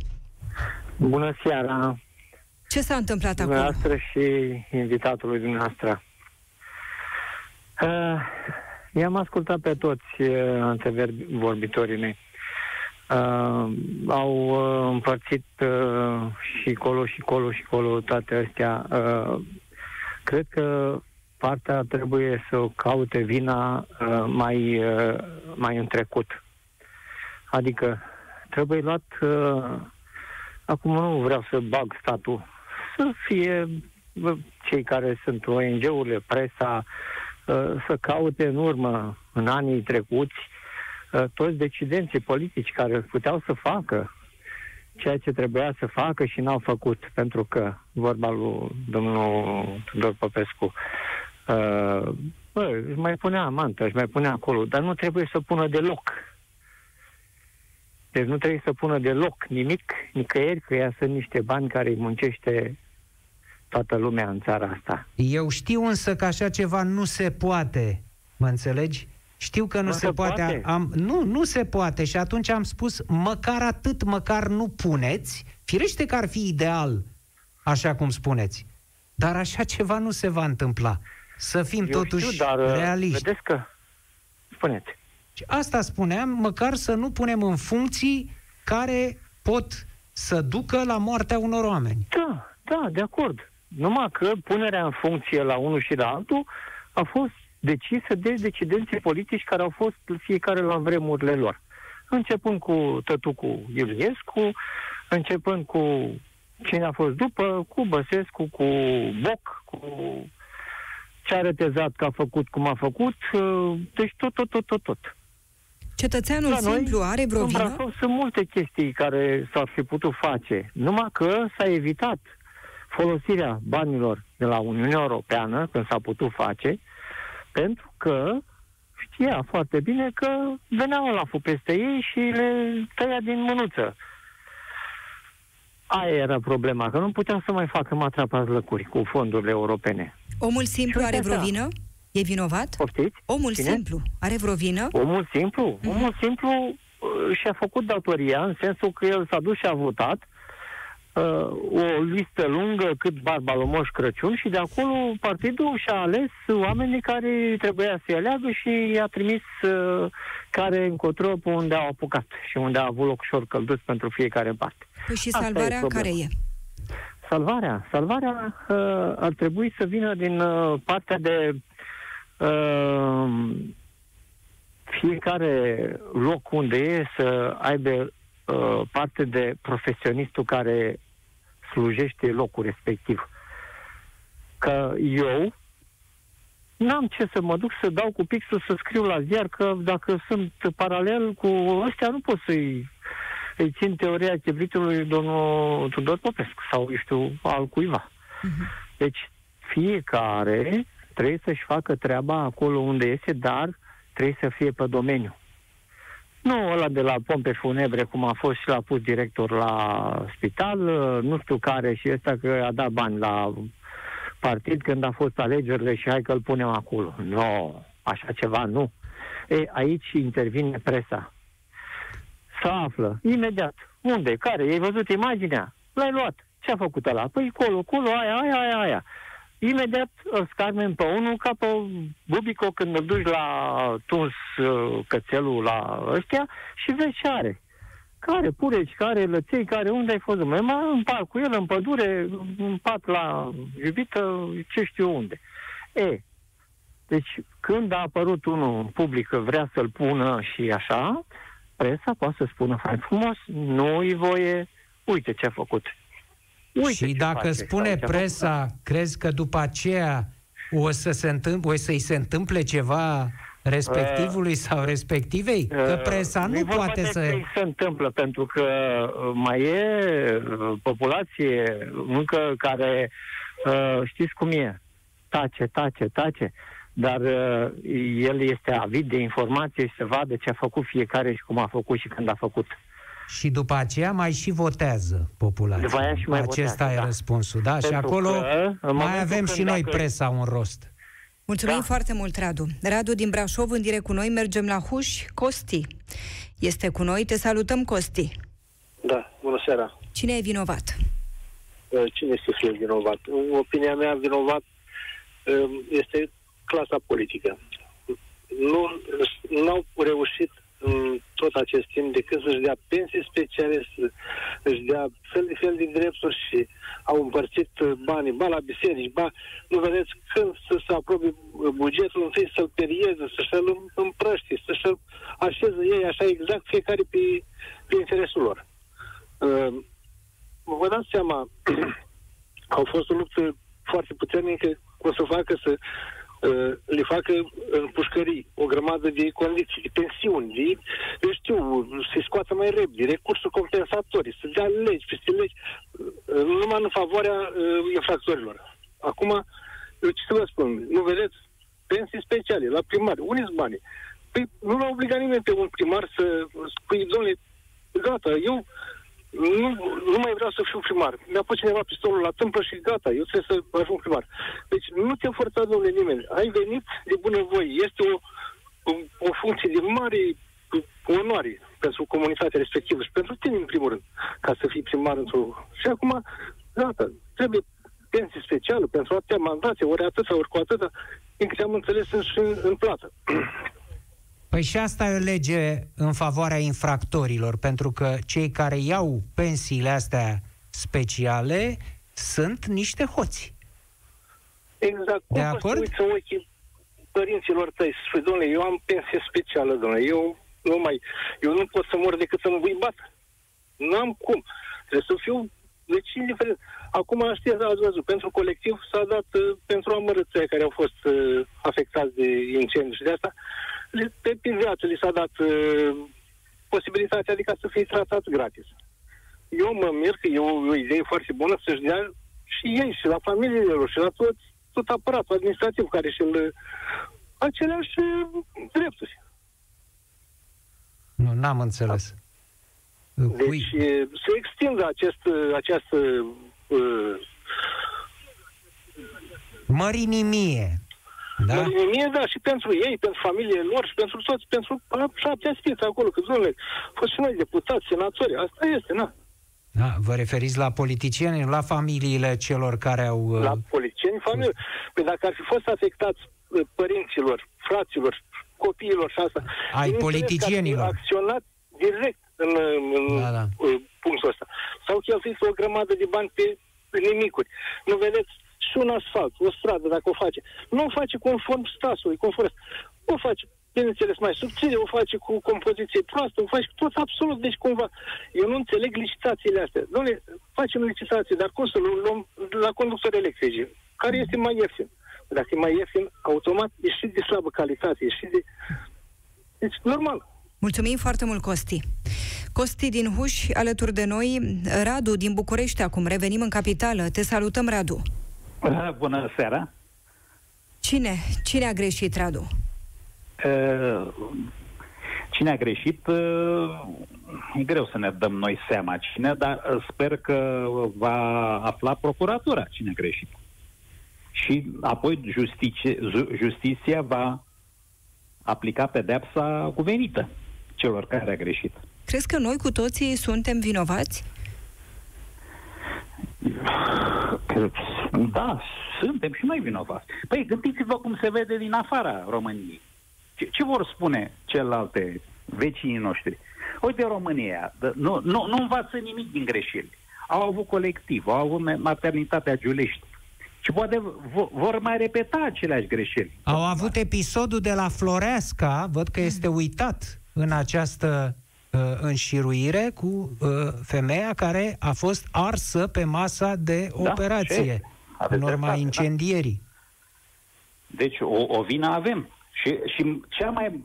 Bună seara, Ce s-a întâmplat acolo? dumneavoastră și invitatului dumneavoastră. Uh, i-am ascultat pe toți uh, antevorbitorii mei. Uh, au uh, împărțit uh, și colo și colo și colo toate astea. Uh, cred că partea trebuie să o caute vina uh, mai, uh, mai în trecut. Adică trebuie luat uh, Acum nu vreau să bag statul. Să fie bă, cei care sunt ONG-urile, presa, uh, să caute în urmă, în anii trecuți, uh, toți decidenții politici care puteau să facă ceea ce trebuia să facă și n-au făcut, pentru că, vorba lui domnul Tudor Popescu, uh, bă, își mai punea amantă, își mai punea acolo, dar nu trebuie să pună deloc. Deci nu trebuie să pună deloc nimic, nicăieri, că ea sunt niște bani care îi muncește toată lumea în țara asta. Eu știu însă că așa ceva nu se poate. Mă înțelegi? Știu că nu, Nu se, se poate. poate? Am, nu, nu se poate. Și atunci am spus, măcar atât, măcar nu puneți. Firește că ar fi ideal, așa cum spuneți. Dar așa ceva nu se va întâmpla. Să fim Eu totuși știu, dar uh, realiști. vedeți că... Spuneți. Și Asta spuneam, măcar să nu punem în funcții care pot să ducă la moartea unor oameni. Da, da, de acord. Numai că punerea în funcție la unul și la altul a fost decisă de decidenții politici care au fost fiecare la vremurile lor. Începând cu tătucu Iuliescu, începând cu cine a fost după, cu Băsescu, cu Boc, cu ce a retezat că a făcut cum a făcut, uh, deci tot, tot, tot, tot, tot. Cetățeanul La noi, simplu are vreo În vină? Brașov sunt multe chestii care s-ar fi putut face, numai că s-a evitat folosirea banilor de la Uniunea Europeană, când s-a putut face, pentru că știa foarte bine că venea la peste ei și le tăia din mânuță. Aia era problema, că nu puteam să mai facă matrapați lăcuri cu fondurile europene. Omul simplu Și are uite vreo așa. vină? E vinovat? Poftiți? Omul Cine? simplu are vreo vină? Omul simplu? Mhm. Omul simplu uh, și-a făcut datoria, în sensul că el s-a dus și a votat uh, o listă lungă cât barba lui Moș Crăciun și de acolo partidul și-a ales oamenii care trebuia să-i aleagă și i-a trimis uh, care încotro pe unde au apucat și unde a avut loc ușor călduț pentru fiecare în parte. Păi și Asta e salvarea problema. care e? Salvarea. Salvarea uh, ar trebui să vină din uh, partea de uh, fiecare loc unde e să aibă uh, parte de profesionistul care slujește locul respectiv. Că eu n-am ce să mă duc să dau cu pixul să scriu la ziar că dacă sunt paralel cu ăstea nu pot să-i îi țin teoria chibritului domnul Tudor Popescu sau, eu știu, al cuiva. Deci, fiecare trebuie să-și facă treaba acolo unde este, dar trebuie să fie pe domeniu. Nu ăla de la pompe funebre, cum a fost și l-a pus director la spital, nu știu care și ăsta că a dat bani la partid când a fost alegerile și hai că îl punem acolo. Nu, no, așa ceva nu. E, aici intervine presa. Să află, imediat. Unde? Care? Ai văzut imaginea? L-ai luat. Ce a făcut ăla? Păi colo, colo, aia, aia, aia, aia. Imediat îl scarmen pe unul ca pe Bubico când îl duci la tuns uh, cățelul la ăștia și vezi ce are. Care pureci, care lăței, care unde ai fost? Mai mă împart cu el în pădure, în pat la iubită, ce știu unde. E, deci când a apărut unul în public că vrea să-l pună și așa, presa poate să spună foarte frumos, nu-i voie, uite ce a făcut. Uite și ce dacă face, spune sau ce a presa, crezi că după aceea o, să se întâmple, o să-i se întâmple ceva respectivului sau respectivei? Că Uh, presa nu nu poate să... Ce se întâmplă, pentru că uh, mai e uh, populație încă care, uh, știți cum e, tace, tace, tace, dar uh, el este avid de informație și să vadă ce a făcut fiecare și cum a făcut și când a făcut. Și după aceea mai și votează populația. După aia și mai Acesta votează, e da. răspunsul, da? și Pentru acolo că, în mai momentul avem când și noi dacă- presa un rost. Mulțumim Da. foarte mult, Radu. Radu din Brașov, în direct cu noi, mergem la Huș. Costi este cu noi. Te salutăm, Costi. Da, bună seara. Cine e vinovat? Uh, Cine este fie vinovat? În opinia mea, vinovat um, este clasa politică. Nu au reușit în tot acest timp decât să-și dea pensii speciale, să își dea fel de fel de drepturi și au împărțit uh, banii, ba la biserici, ba, nu vedeți, când să se aprobe uh, bugetul, întâi să-l perieze, să-și-l împrăște, să-și așeze ei așa exact fiecare pe, pe interesul lor. Uh, vă dați seama, <clears throat> au fost o luptă foarte puternică cum să facă să uh, le facă în pușcării o grămadă de condiții, de pensiuni, de, eu știu, să-i scoată mai repede, recursuri compensatorii, să dea legi peste legi, uh, numai în favoarea uh, infractorilor. Acum, eu ce să vă spun, nu vedeți? Pensii speciale, la primari, uniți sunt banii. Păi nu l-a obligat nimeni pe un primar să spui, domnule, gata, eu nu, nu mai vreau să fiu primar. Mi-a pus cineva pistolul la tâmplă și gata, eu trebuie să ajung primar. Deci nu te forța, domnule, nimeni. Ai venit de bunăvoie. Este o, o, o funcție de mare onoare pentru comunitatea respectivă și pentru tine, în primul rând, ca să fii primar într-o... Și acum, gata, trebuie pensie specială pentru atâtea mandate, ori atâta, ori cu atâta. din câte am înțeles, sunt și în, în plată. Păi și asta e o lege în favoarea infractorilor, pentru că cei care iau pensiile astea speciale sunt niște hoți. Exact. De Cum poți să acord? uiți în ochii părinților tăi și spui, domnule, eu am pensie specială, domnule, eu nu mai, eu nu pot să mor decât să-mi buibat. Nu am cum. Trebuie să fiu, deci indiferent. Acum știți, ați văzut, pentru colectiv s-a dat, uh, pentru amărâții care au fost uh, afectați de incendiu și de asta, le- pe, pe viață li s-a dat uh, posibilitatea, adică să fie tratat gratis. Eu mă mir că e o, o idee foarte bună să-și dea și ei, și la familiile lor, și la toți, tot aparatul administrativ care și-l aceleași uh, drepturi. Nu, n-am înțeles. Cui? Deci e, se extindă acest, uh, această uh, Mărinimie. Da? da? mie, da, și pentru ei, pentru familiile lor și pentru toți, pentru a, șapte aschiți acolo, că, domnule, fost și noi deputați, senatori, asta este, na. Da, vă referiți la politicieni, nu la familiile celor care au... uh, La politicieni, familie. Păi dacă ar fi fost afectați uh, părinților, fraților, copiilor și asta... Ai bineînțeles că ar fi politicienilor. acționat direct în, în Da, da. uh, punctul ăsta. S-au cheltuit o grămadă de bani pe, pe nimicuri. Nu vedeți? Și un asfalt, o stradă, dacă o face. Nu o face conform stasului, conform O face, bineînțeles, mai subțire, o face cu compoziție proastă, o face tot absolut, deci cumva. Eu nu înțeleg licitațiile astea. Doamne, facem licitație, dar cum să le luăm la conductori electrici? Care este mai ieftin? Dacă e mai ieftin, automat e și de slabă calitate, e și de... Deci, normal. Mulțumim foarte mult, Costi. Costi din Huș, alături de noi, Radu din București acum, revenim în capitală. Te salutăm, Radu. <laughs> Bună seara! Cine? Cine a greșit, Radu? Uh, Cine a greșit? uh, E greu să ne dăm noi seama cine, dar uh, sper că va afla procuratura cine a greșit. Și apoi justiție, ju- justiția va aplica pedepsa cuvenită celor care a greșit. Crezi că noi cu toții suntem vinovați? Că, Da, suntem și noi vinovați. Păi gândiți-vă cum se vede din afara României. Ce, ce vor spune celelalte vecinii noștri? Uite România, dă- nu, nu, nu învață nimic din greșeli. Au avut colectiv, au avut ma- maternitatea Giulești. Și poate vo- vor mai repeta aceleași greșeli. Au avut episodul de la Floreasca, văd că este uitat în această uh, înșiruire cu uh, femeia care a fost arsă pe masa de Da, operație și aveți în urma dreptate, da. incendierii. Deci o, o vină avem. Și, și cea mai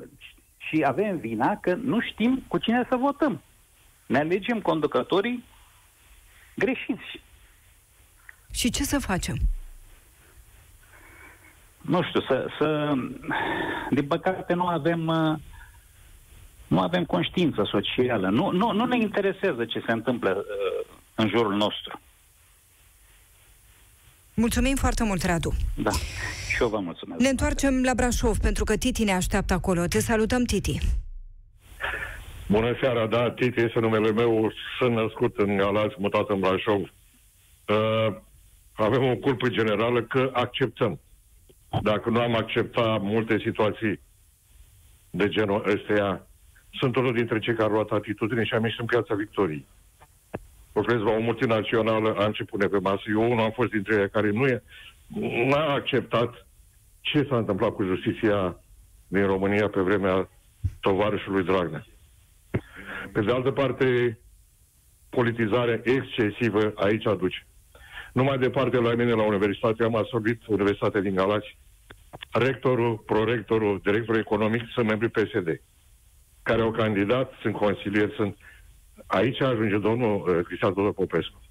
și avem vina că nu știm cu cine să votăm. Ne alegem conducătorii greșiți. Și ce să facem? Nu știu, să, să din păcate nu avem uh, nu avem conștiință socială. Nu, nu, nu ne interesează ce se întâmplă uh, în jurul nostru. Mulțumim foarte mult, Radu. Da. Și eu vă mulțumesc. Ne întoarcem la Brașov, pentru că Titi ne așteaptă acolo. Te salutăm, Titi. Bună seara, da, Titi este numele meu, sunt născut în Galați, mutat în Brașov. Uh, avem o culpă generală că acceptăm. Dacă nu am acceptat multe situații de genul ăsteia, sunt unul dintre cei care au luat atitudine și am ieșit în piața Victoriei. Lucrez la o multinațională, a început pe masă. Eu unul am fost dintre ei care nu e, n-a acceptat ce s-a întâmplat cu justiția din România pe vremea tovarășului Dragnea. Pe de altă parte, politizarea excesivă aici aduce. Nu mai departe la mine la universitate, am absorbit Universitatea din Galați, rectorul, prorectorul, directorul economic sunt membri PSD, care au candidat, sunt consilieri, sunt... Aici ajunge domnul uh, Cristian Tudor Popescu.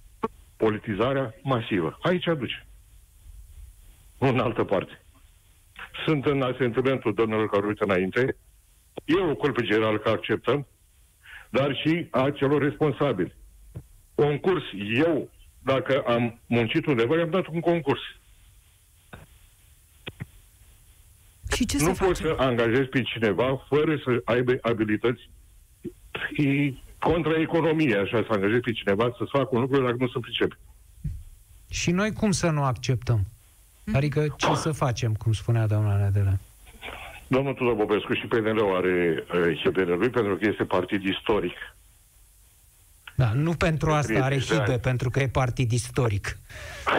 Politizarea masivă. Aici aduce. Nu în altă parte. Sunt în asentimentul domnilor care uită înainte. E o culpă generală că acceptăm, dar și a celor responsabili. Concurs, eu, dacă am muncit undeva, i-am dat un concurs. Și ce nu să poți facem? să angajezi pe cineva fără să aibă abilități. E contra economiei, așa, să angajezi pe cineva să facă un lucru dacă nu se pricepe. Și noi cum să nu acceptăm? Adică ce să facem, cum spunea doamna Nedelă? Domnul Tudor Popescu și PNL-ul are uh, hibele lui pentru că este partid istoric. Da, nu pentru asta are 30 de hibe, ani. pentru că e partid istoric.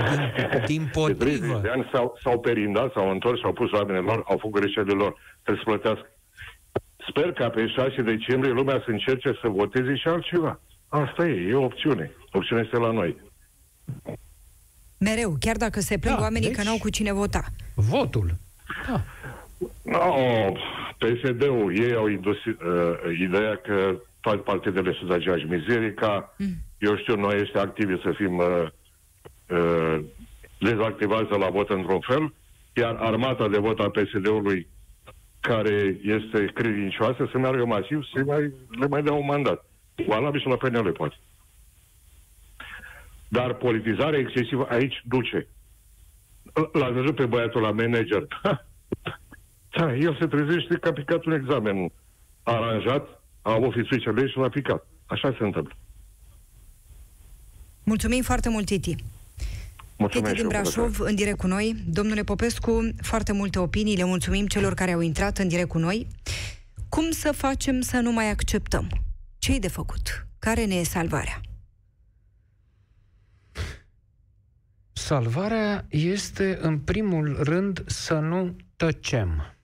Din, din De 30 potrivă. de ani s-au, s-au perindat, s-au întors, s-au pus oamenii lor, au făcut greșelile lor. Trebuie să plătească. Sper ca pe 6 decembrie lumea să încerce să voteze și altceva. Asta e, e o opțiune. Opțiunea este la noi. Mereu, chiar dacă se plâng Da, oamenii deci- că n-au cu cine vota. Votul. Da. No, PSD-ul, ei au indus uh, ideea că toate partidele sunt aceeași mizerie, ca, mm. eu știu, noi este activi să fim uh, uh, dezactivați de la vot într-un fel, iar armata de vot a PSD-ului, care este credincioasă, să meargă masiv, să mai, le mai dea un mandat. Valabil și la PNL, poate. Dar politizarea excesivă aici duce. L-ați văzut pe băiatul la manager. Da, el se trezește că a picat un examen aranjat, a avut fițuițele și l-a picat. Așa se întâmplă. Mulțumim foarte mult, Titi. Mulțumesc Titi din și eu, bună Brașov, în direct cu noi. Domnule Popescu, foarte multe opinii, le mulțumim celor care au intrat în direct cu noi. Cum să facem să nu mai acceptăm? Ce-i de făcut? Care ne e salvarea? Salvarea este, în primul rând, să nu tăcem.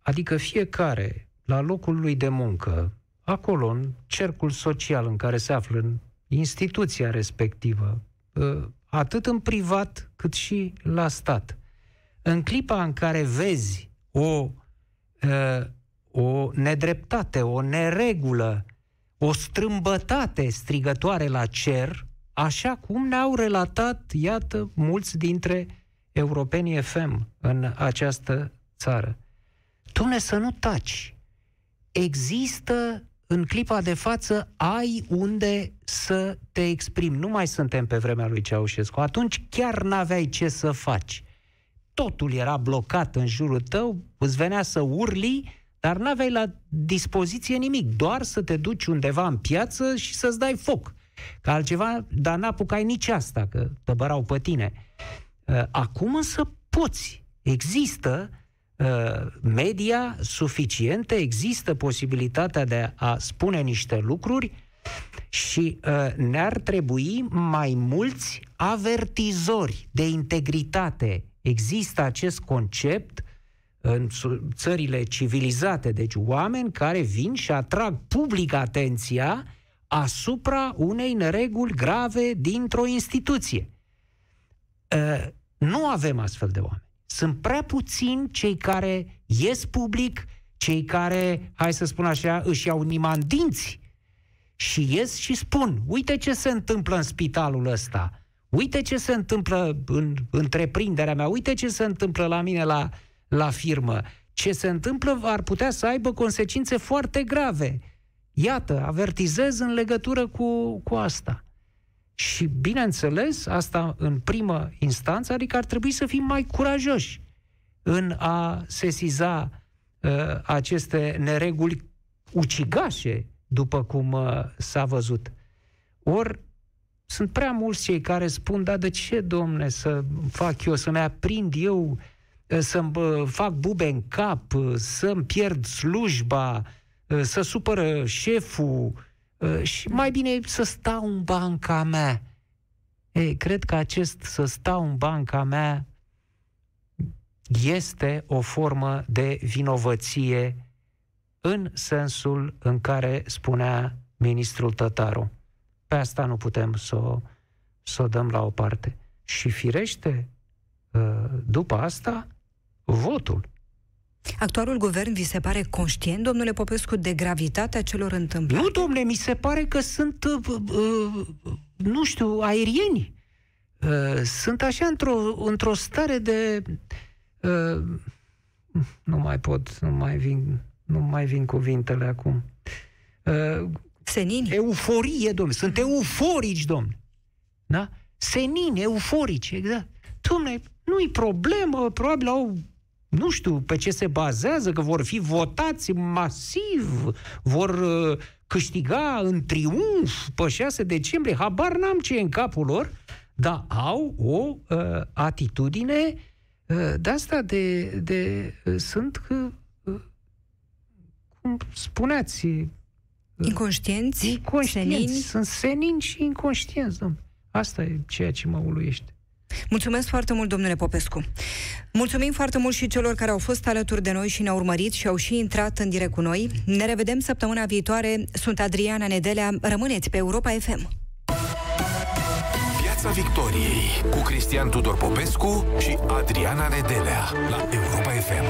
Adică fiecare, la locul lui de muncă, acolo, în cercul social în care se află, în instituția respectivă, ă, atât în privat cât și la stat. În clipa în care vezi o, ă, o nedreptate, o neregulă, o strâmbătate strigătoare la cer, așa cum ne-au relatat, iată, mulți dintre europenii FM în această țară. Dom'le, să nu taci. Există în clipa de față, ai unde să te exprimi. Nu mai suntem pe vremea lui Ceaușescu. Atunci chiar n-aveai ce să faci. Totul era blocat în jurul tău, îți venea să urli, dar n-aveai la dispoziție nimic, doar să te duci undeva în piață și să-ți dai foc. Că altceva, dar n-apucai nici asta, că tăbărau pe tine. Uh, Acum însă poți. Există uh, media suficiente, există posibilitatea de a spune niște lucruri și uh, ne-ar trebui mai mulți avertizori de integritate. Există acest concept în su- țările civilizate, deci oameni care vin și atrag public atenția asupra unei nereguli grave dintr-o instituție. Uh, nu avem astfel de oameni. Sunt prea puțini cei care ies public, cei care, hai să spun așa, își iau nimandinți și ies și spun, uite ce se întâmplă în spitalul ăsta, uite ce se întâmplă în întreprinderea mea, uite ce se întâmplă la mine la, la firmă. Ce se întâmplă ar putea să aibă consecințe foarte grave. Iată, avertizez în legătură cu, cu asta. Și, bineînțeles, asta în primă instanță, adică ar trebui să fim mai curajoși în a sesiza uh, aceste nereguli ucigașe, după cum uh, s-a văzut. Ori sunt prea mulți cei care spun, da, de ce, domne, să fac eu, să-mi aprind eu, uh, să-mi uh, fac bube în cap, uh, să-mi pierd slujba, uh, să supără șeful, Uh, și mai bine să stau în banca mea. Ei, cred că acest să stau în banca mea este o formă de vinovăție în sensul în care spunea ministrul Tătaru. Pe asta nu putem să o, să o dăm la o parte. Și firește, uh, după asta, votul. Actualul guvern vi se pare conștient, domnule Popescu, de gravitatea celor întâmplate? Nu, domne, mi se pare că sunt, uh, uh, nu știu, aerieni. Uh, sunt așa într-o, într-o stare de... Uh, nu mai pot, nu mai vin, nu mai vin cuvintele acum. Uh, Senini? Euforie, domne. Sunt euforici, domne. Da? Senini, euforici, exact. Domne, nu-i problemă, probabil au nu știu pe ce se bazează, că vor fi votați masiv, vor uh, câștiga în triumf pe 6 decembrie, habar n-am ce e în capul lor, dar au o uh, atitudine uh, de asta de, de uh, sunt uh, cum spuneați uh, Inconștienți? inconștienți. Senini? Sunt senini și inconștienți, domn. Asta e ceea ce mă uluiește. Mulțumesc foarte mult, domnule Popescu. Mulțumim foarte mult și celor care au fost alături de noi și ne-au urmărit și au și intrat în direct cu noi. Ne revedem săptămâna viitoare. Sunt Adriana Nedelea. Rămâneți pe Europa FM. Piața Victoriei cu Cristian Tudor Popescu și Adriana Nedelea la Europa FM.